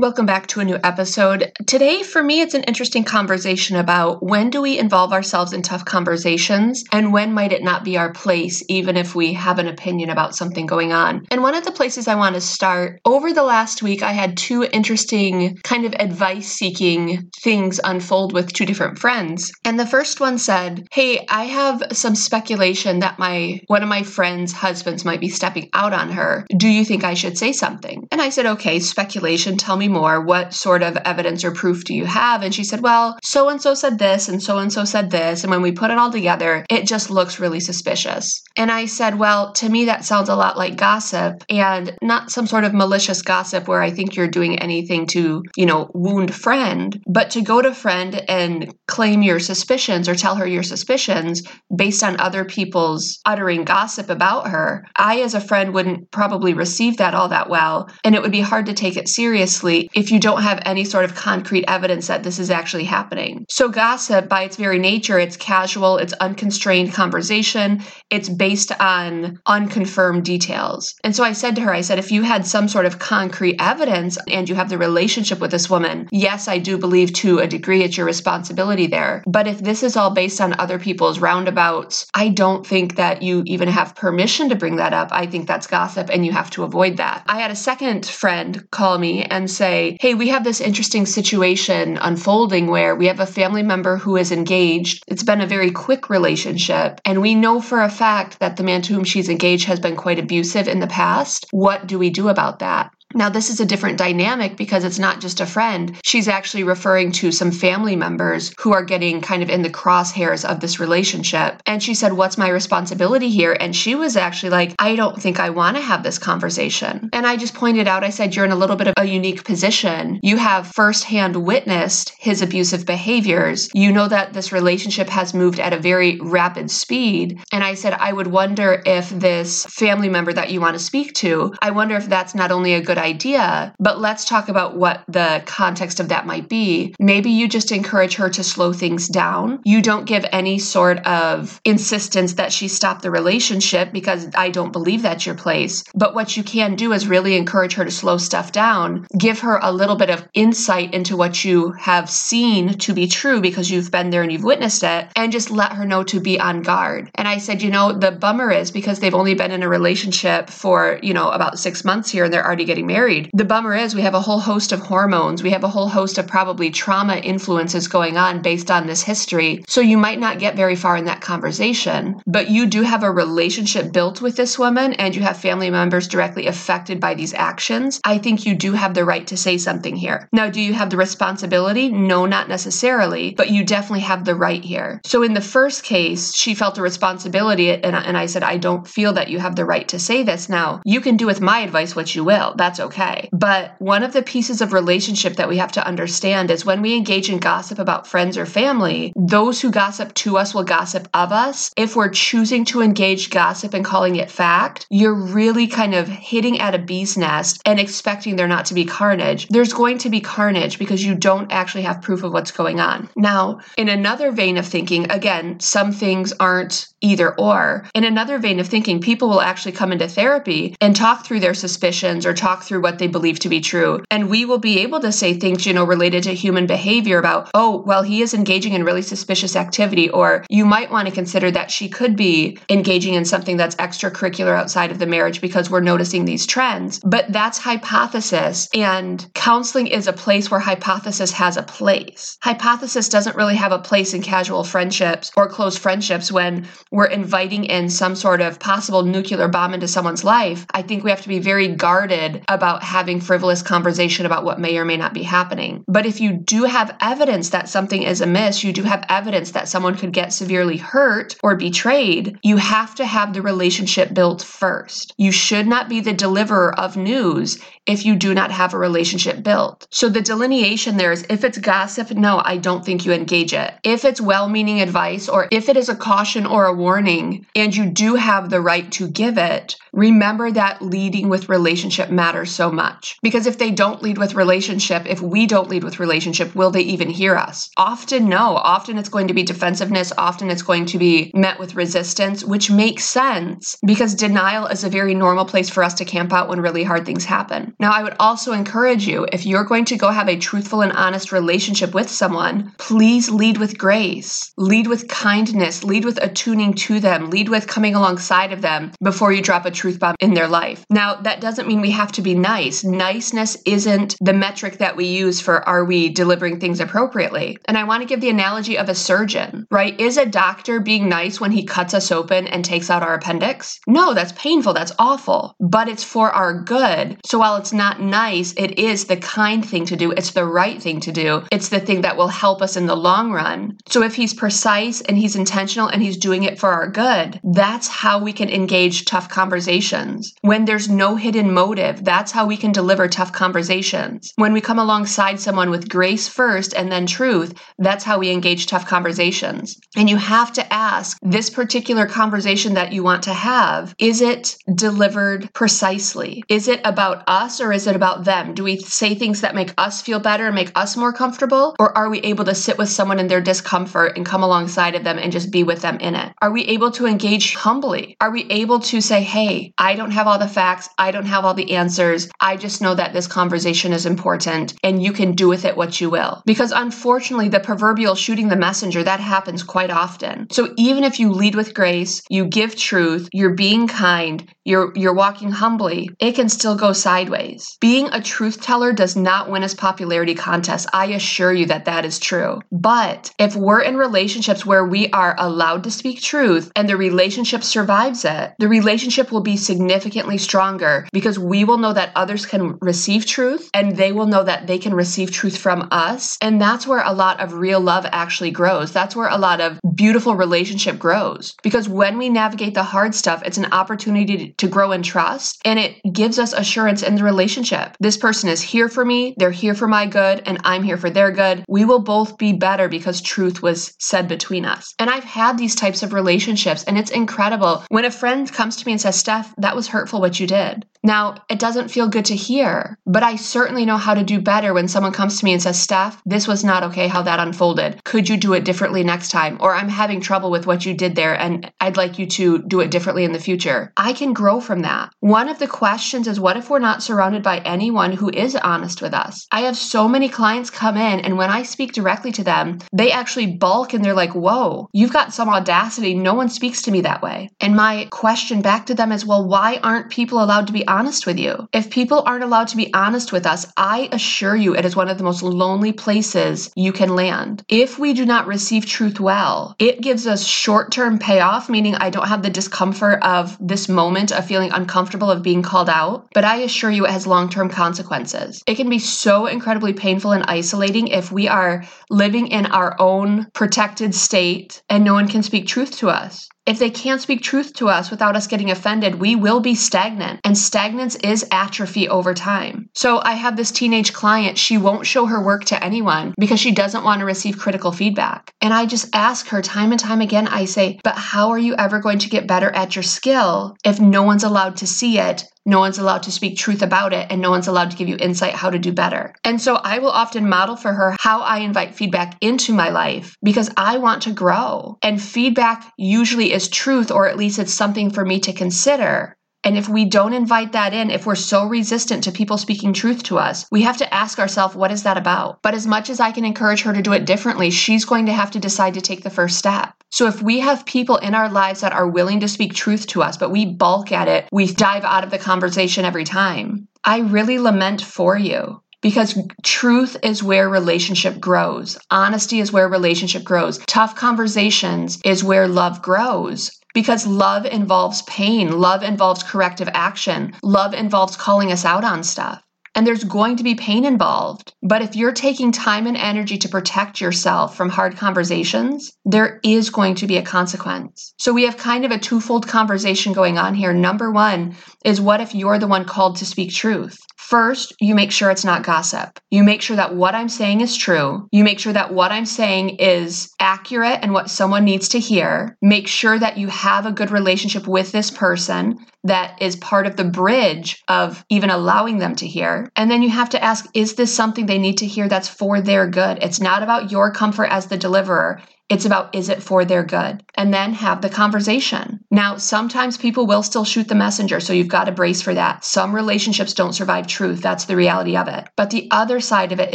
Welcome back to a new episode. Today, for me, it's an interesting conversation about when do we involve ourselves in tough conversations and when might it not be our place, even if we have an opinion about something going on. And one of the places I want to start over the last week, I had two interesting kind of advice seeking things unfold with two different friends. And the first one said, Hey, I have some speculation that my one of my friends' husbands might be stepping out on her. Do you think I should say something? And I said, Okay, speculation, tell me more. What sort of evidence or proof do you have? And she said, Well, so and so said this, and so and so said this. And when we put it all together, it just looks really suspicious. And I said, Well, to me, that sounds a lot like gossip and not some sort of malicious gossip where I think you're doing anything to, you know, wound friend, but to go to friend and claim your suspicions or tell her your suspicions based on other people's uttering gossip about her. I, as a friend, wouldn't probably receive that all that well. And it would be hard to take it seriously if you don't have any sort of concrete evidence that this is actually happening. So, gossip, by its very nature, it's casual, it's unconstrained conversation, it's based on unconfirmed details. And so I said to her, I said, if you had some sort of concrete evidence and you have the relationship with this woman, yes, I do believe to a degree it's your responsibility there. But if this is all based on other people's roundabouts, I don't think that you even have permission to bring that up. I think that's gossip and you have to avoid that. I had a second friend call me and say, say, hey, we have this interesting situation unfolding where we have a family member who is engaged. It's been a very quick relationship. And we know for a fact that the man to whom she's engaged has been quite abusive in the past. What do we do about that? Now, this is a different dynamic because it's not just a friend. She's actually referring to some family members who are getting kind of in the crosshairs of this relationship. And she said, What's my responsibility here? And she was actually like, I don't think I want to have this conversation. And I just pointed out, I said, You're in a little bit of a unique position. You have firsthand witnessed his abusive behaviors. You know that this relationship has moved at a very rapid speed. And I said, I would wonder if this family member that you want to speak to, I wonder if that's not only a good idea, but let's talk about what the context of that might be. Maybe you just encourage her to slow things down. You don't give any sort of insistence that she stop the relationship because I don't believe that's your place. But what you can do is really encourage her to slow stuff down, give her a little bit of insight into what you have seen to be true because you've been there and you've witnessed it, and just let her know to be on guard. And I said, you know, the bummer is because they've only been in a relationship for, you know, about six months here and they're already getting married. The bummer is we have a whole host of hormones, we have a whole host of probably trauma influences going on based on this history. So you might not get very far in that conversation, but you do have a relationship built with this woman and you have family members directly affected by these actions. I think you do have the right to say something here. Now, do you have the responsibility? No, not necessarily, but you definitely have the right here. So in the first case, she felt a responsibility and, and I said, I don't feel that you have the right to say this. Now, you can do with my advice what you will. That's okay. But one of the pieces of relationship that we have to understand is when we engage in gossip about friends or family, those who gossip to us will gossip of us. If we're choosing to engage gossip and calling it fact, you're really kind of hitting at a bee's nest and expecting there not to be carnage. There's going to be carnage because you don't actually have proof of what's going on. Now, in another vein of thinking, again, some things aren't either or. In another vein of thinking, people will actually come into therapy and talk through their suspicions or talk through what they believe to be true. And we will be able to say things, you know, related to human behavior about, oh, well, he is engaging in really suspicious activity, or you might want to consider that she could be engaging in something that's extracurricular outside of the marriage because we're noticing these trends. But that's hypothesis. And counseling is a place where hypothesis has a place. Hypothesis doesn't really have a place in casual friendships or close friendships when we're inviting in some sort of possible nuclear bomb into someone's life. I think we have to be very guarded about about having frivolous conversation about what may or may not be happening. But if you do have evidence that something is amiss, you do have evidence that someone could get severely hurt or betrayed, you have to have the relationship built first. You should not be the deliverer of news if you do not have a relationship built. So the delineation there is if it's gossip, no, I don't think you engage it. If it's well meaning advice or if it is a caution or a warning and you do have the right to give it, remember that leading with relationship matters so much. Because if they don't lead with relationship, if we don't lead with relationship, will they even hear us? Often, no. Often it's going to be defensiveness. Often it's going to be met with resistance, which makes sense because denial is a very normal place for us to camp out when really hard things happen. Now, I would also encourage you if you're going to go have a truthful and honest relationship with someone, please lead with grace, lead with kindness, lead with attuning to them, lead with coming alongside of them before you drop a truth bomb in their life. Now, that doesn't mean we have to be nice. Niceness isn't the metric that we use for are we delivering things appropriately. And I want to give the analogy of a surgeon, right? Is a doctor being nice when he cuts us open and takes out our appendix? No, that's painful. That's awful. But it's for our good. So while it's not nice, it is the kind thing to do. It's the right thing to do. It's the thing that will help us in the long run. So if he's precise and he's intentional and he's doing it for our good, that's how we can engage tough conversations conversations. When there's no hidden motive, that's how we can deliver tough conversations. When we come alongside someone with grace first and then truth, that's how we engage tough conversations. And you have to ask this particular conversation that you want to have, is it delivered precisely? Is it about us or is it about them? Do we say things that make us feel better and make us more comfortable? Or are we able to sit with someone in their discomfort and come alongside of them and just be with them in it? Are we able to engage humbly? Are we able to say, hey, I don't have all the facts. I don't have all the answers. I just know that this conversation is important and you can do with it what you will. Because unfortunately, the proverbial shooting the messenger, that happens quite often. So even if you lead with grace, you give truth, you're being kind, you're you're walking humbly, it can still go sideways. Being a truth teller does not win us popularity contests. I assure you that that is true. But if we're in relationships where we are allowed to speak truth and the relationship survives it, the relationship will be significantly stronger because we will know that others can receive truth and they will know that they can receive truth from us. And that's where a lot of real love actually grows. That's where a lot of beautiful relationship grows. Because when we navigate the hard stuff, it's an opportunity to grow in trust and it gives us assurance in the relationship. This person is here for me, they're here for my good, and I'm here for their good. We will both be better because truth was said between us. And I've had these types of relationships, and it's incredible. When a friend comes to me and says, Steph, that was hurtful what you did. Now, it doesn't feel good to hear, but I certainly know how to do better when someone comes to me and says, Steph, this was not okay how that unfolded. Could you do it differently next time? Or I'm having trouble with what you did there and I'd like you to do it differently in the future. I can grow from that. One of the questions is what if we're not surrounded by anyone who is honest with us? I have so many clients come in and when I speak directly to them, they actually balk and they're like, whoa, you've got some audacity. No one speaks to me that way. And my question back to them is, well, why aren't people allowed to be honest with you. If people aren't allowed to be honest with us, I assure you it is one of the most lonely places you can land. If we do not receive truth well, it gives us short term payoff, meaning I don't have the discomfort of this moment of feeling uncomfortable of being called out, but I assure you it has long term consequences. It can be so incredibly painful and isolating if we are living in our own protected state and no one can speak truth to us. If they can't speak truth to us without us getting offended, we will be stagnant. And stagnance is atrophy over time. So I have this teenage client, she won't show her work to anyone because she doesn't want to receive critical feedback. And I just ask her time and time again, I say, but how are you ever going to get better at your skill if no one's allowed to see it no one's allowed to speak truth about it, and no one's allowed to give you insight how to do better. And so I will often model for her how I invite feedback into my life because I want to grow. And feedback usually is truth, or at least it's something for me to consider. And if we don't invite that in, if we're so resistant to people speaking truth to us, we have to ask ourselves, what is that about? But as much as I can encourage her to do it differently, she's going to have to decide to take the first step. So if we have people in our lives that are willing to speak truth to us, but we balk at it, we dive out of the conversation every time, I really lament for you because truth is where relationship grows. Honesty is where relationship grows. Tough conversations is where love grows. Because love involves pain, love involves corrective action, love involves calling us out on stuff and there's going to be pain involved. But if you're taking time and energy to protect yourself from hard conversations, there is going to be a consequence. So we have kind of a twofold conversation going on here. Number one is what if you're the one called to speak truth? First, you make sure it's not gossip. You make sure that what I'm saying is true. You make sure that what I'm saying is accurate and what someone needs to hear. Make sure that you have a good relationship with this person that is part of the bridge of even allowing them to hear. And then you have to ask, is this something they need to hear that's for their good? It's not about your comfort as the deliverer. It's about is it for their good? And then have the conversation. Now, sometimes people will still shoot the messenger, so you've got to brace for that. Some relationships don't survive truth. That's the reality of it. But the other side of it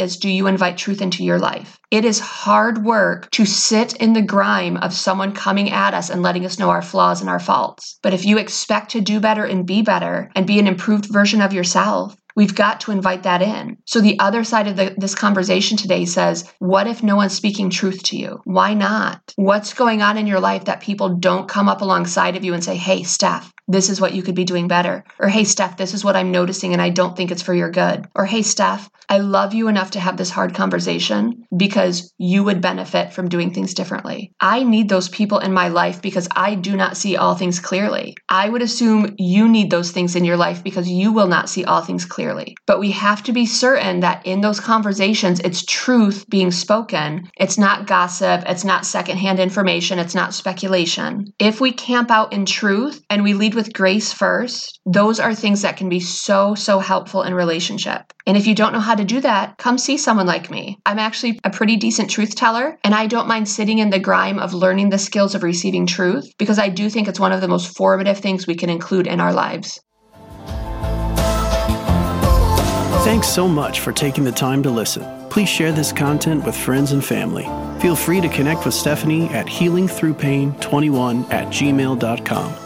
is do you invite truth into your life? It is hard work to sit in the grime of someone coming at us and letting us know our flaws and our faults. But if you expect to do better and be better and be an improved version of yourself, We've got to invite that in. So the other side of the, this conversation today says, what if no one's speaking truth to you? Why not? What's going on in your life that people don't come up alongside of you and say, hey, Steph, this is what you could be doing better. Or, hey, Steph, this is what I'm noticing and I don't think it's for your good. Or, hey, Steph, I love you enough to have this hard conversation because you would benefit from doing things differently. I need those people in my life because I do not see all things clearly. I would assume you need those things in your life because you will not see all things clearly. But we have to be certain that in those conversations, it's truth being spoken. It's not gossip. It's not secondhand information. It's not speculation. If we camp out in truth and we lead with grace first, those are things that can be so, so helpful in relationship. And if you don't know how to do that, come see someone like me. I'm actually a pretty decent truth teller, and I don't mind sitting in the grime of learning the skills of receiving truth because I do think it's one of the most formative things we can include in our lives. Thanks so much for taking the time to listen. Please share this content with friends and family. Feel free to connect with Stephanie at healingthroughpain21 at gmail.com.